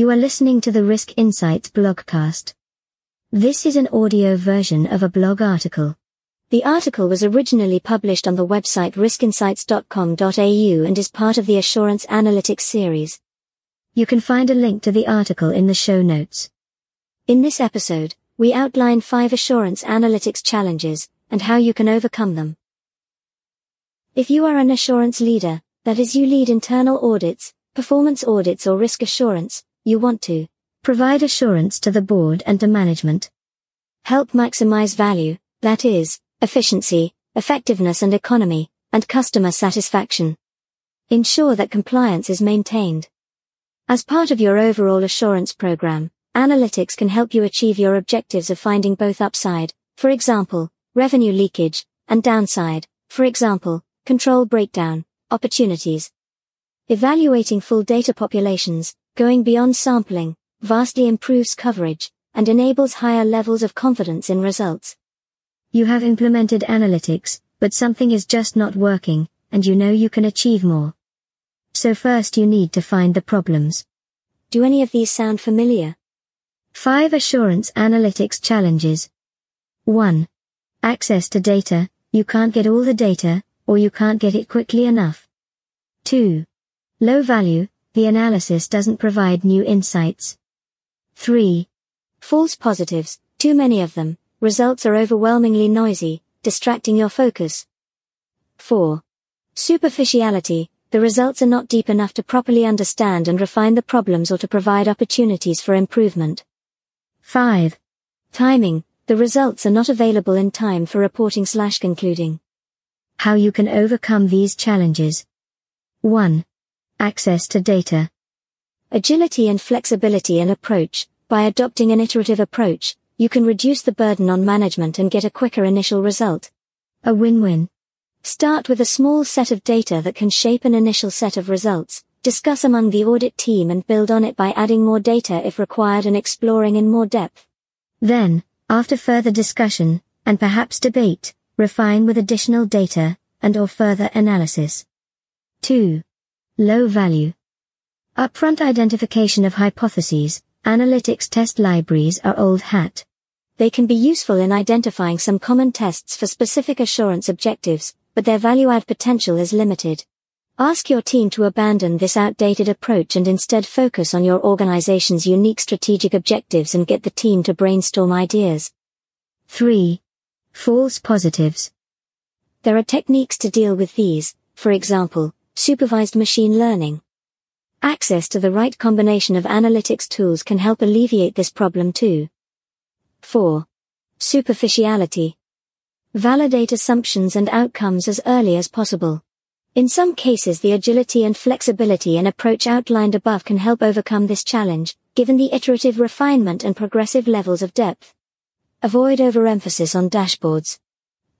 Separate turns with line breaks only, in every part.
You are listening to the Risk Insights blogcast. This is an audio version of a blog article. The article was originally published on the website riskinsights.com.au and is part of the Assurance Analytics series. You can find a link to the article in the show notes. In this episode, we outline five assurance analytics challenges and how you can overcome them. If you are an assurance leader, that is you lead internal audits, performance audits or risk assurance, you want to provide assurance to the board and to management. Help maximize value, that is, efficiency, effectiveness and economy, and customer satisfaction. Ensure that compliance is maintained. As part of your overall assurance program, analytics can help you achieve your objectives of finding both upside, for example, revenue leakage, and downside, for example, control breakdown, opportunities. Evaluating full data populations, going beyond sampling, vastly improves coverage, and enables higher levels of confidence in results. You have implemented analytics, but something is just not working, and you know you can achieve more. So first you need to find the problems. Do any of these sound familiar? 5 Assurance Analytics Challenges 1. Access to data, you can't get all the data, or you can't get it quickly enough. 2. Low value, the analysis doesn't provide new insights. 3. False positives, too many of them, results are overwhelmingly noisy, distracting your focus. 4. Superficiality, the results are not deep enough to properly understand and refine the problems or to provide opportunities for improvement. 5. Timing, the results are not available in time for reporting slash concluding. How you can overcome these challenges. 1. Access to data. Agility and flexibility in approach, by adopting an iterative approach, you can reduce the burden on management and get a quicker initial result. A win-win. Start with a small set of data that can shape an initial set of results, discuss among the audit team and build on it by adding more data if required and exploring in more depth. Then, after further discussion, and perhaps debate, refine with additional data, and or further analysis. 2. Low value. Upfront identification of hypotheses, analytics test libraries are old hat. They can be useful in identifying some common tests for specific assurance objectives, but their value-add potential is limited. Ask your team to abandon this outdated approach and instead focus on your organization's unique strategic objectives and get the team to brainstorm ideas. 3. False positives. There are techniques to deal with these, for example, supervised machine learning. Access to the right combination of analytics tools can help alleviate this problem too. 4. Superficiality. Validate assumptions and outcomes as early as possible. In some cases the agility and flexibility in approach outlined above can help overcome this challenge, given the iterative refinement and progressive levels of depth. Avoid overemphasis on dashboards.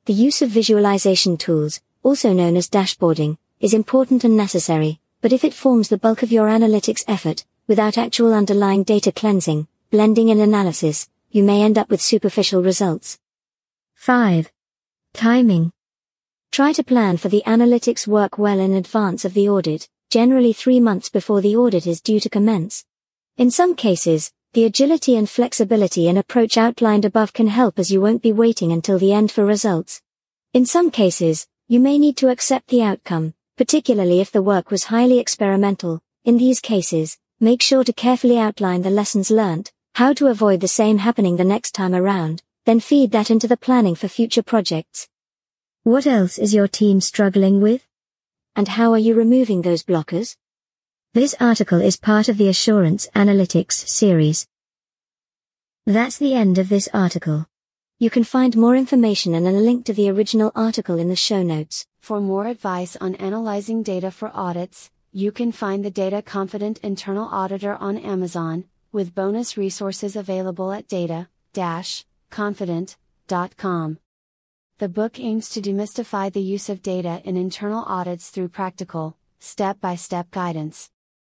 The use of visualization tools, also known as dashboarding, is important and necessary, but if it forms the bulk of your analytics effort, without actual underlying data cleansing, blending and analysis, you may end up with superficial results. 5. Timing. Try to plan for the analytics work well in advance of the audit, generally three months before the audit is due to commence. In some cases, the agility and flexibility in approach outlined above can help as you won't be waiting until the end for results. In some cases, you may need to accept the outcome, particularly if the work was highly experimental. In these cases, make sure to carefully outline the lessons learnt, how to avoid the same happening the next time around, then feed that into the planning for future projects. What else is your team struggling with? And how are you removing those blockers? This article is part of the Assurance Analytics series. That's the end of this article. You can find more information and a link to the original article in the show notes.
For more advice on analyzing data for audits, you can find the Data Confident Internal Auditor on Amazon, with bonus resources available at data-confident.com. The book aims to demystify the use of data in internal audits through practical, step by step guidance.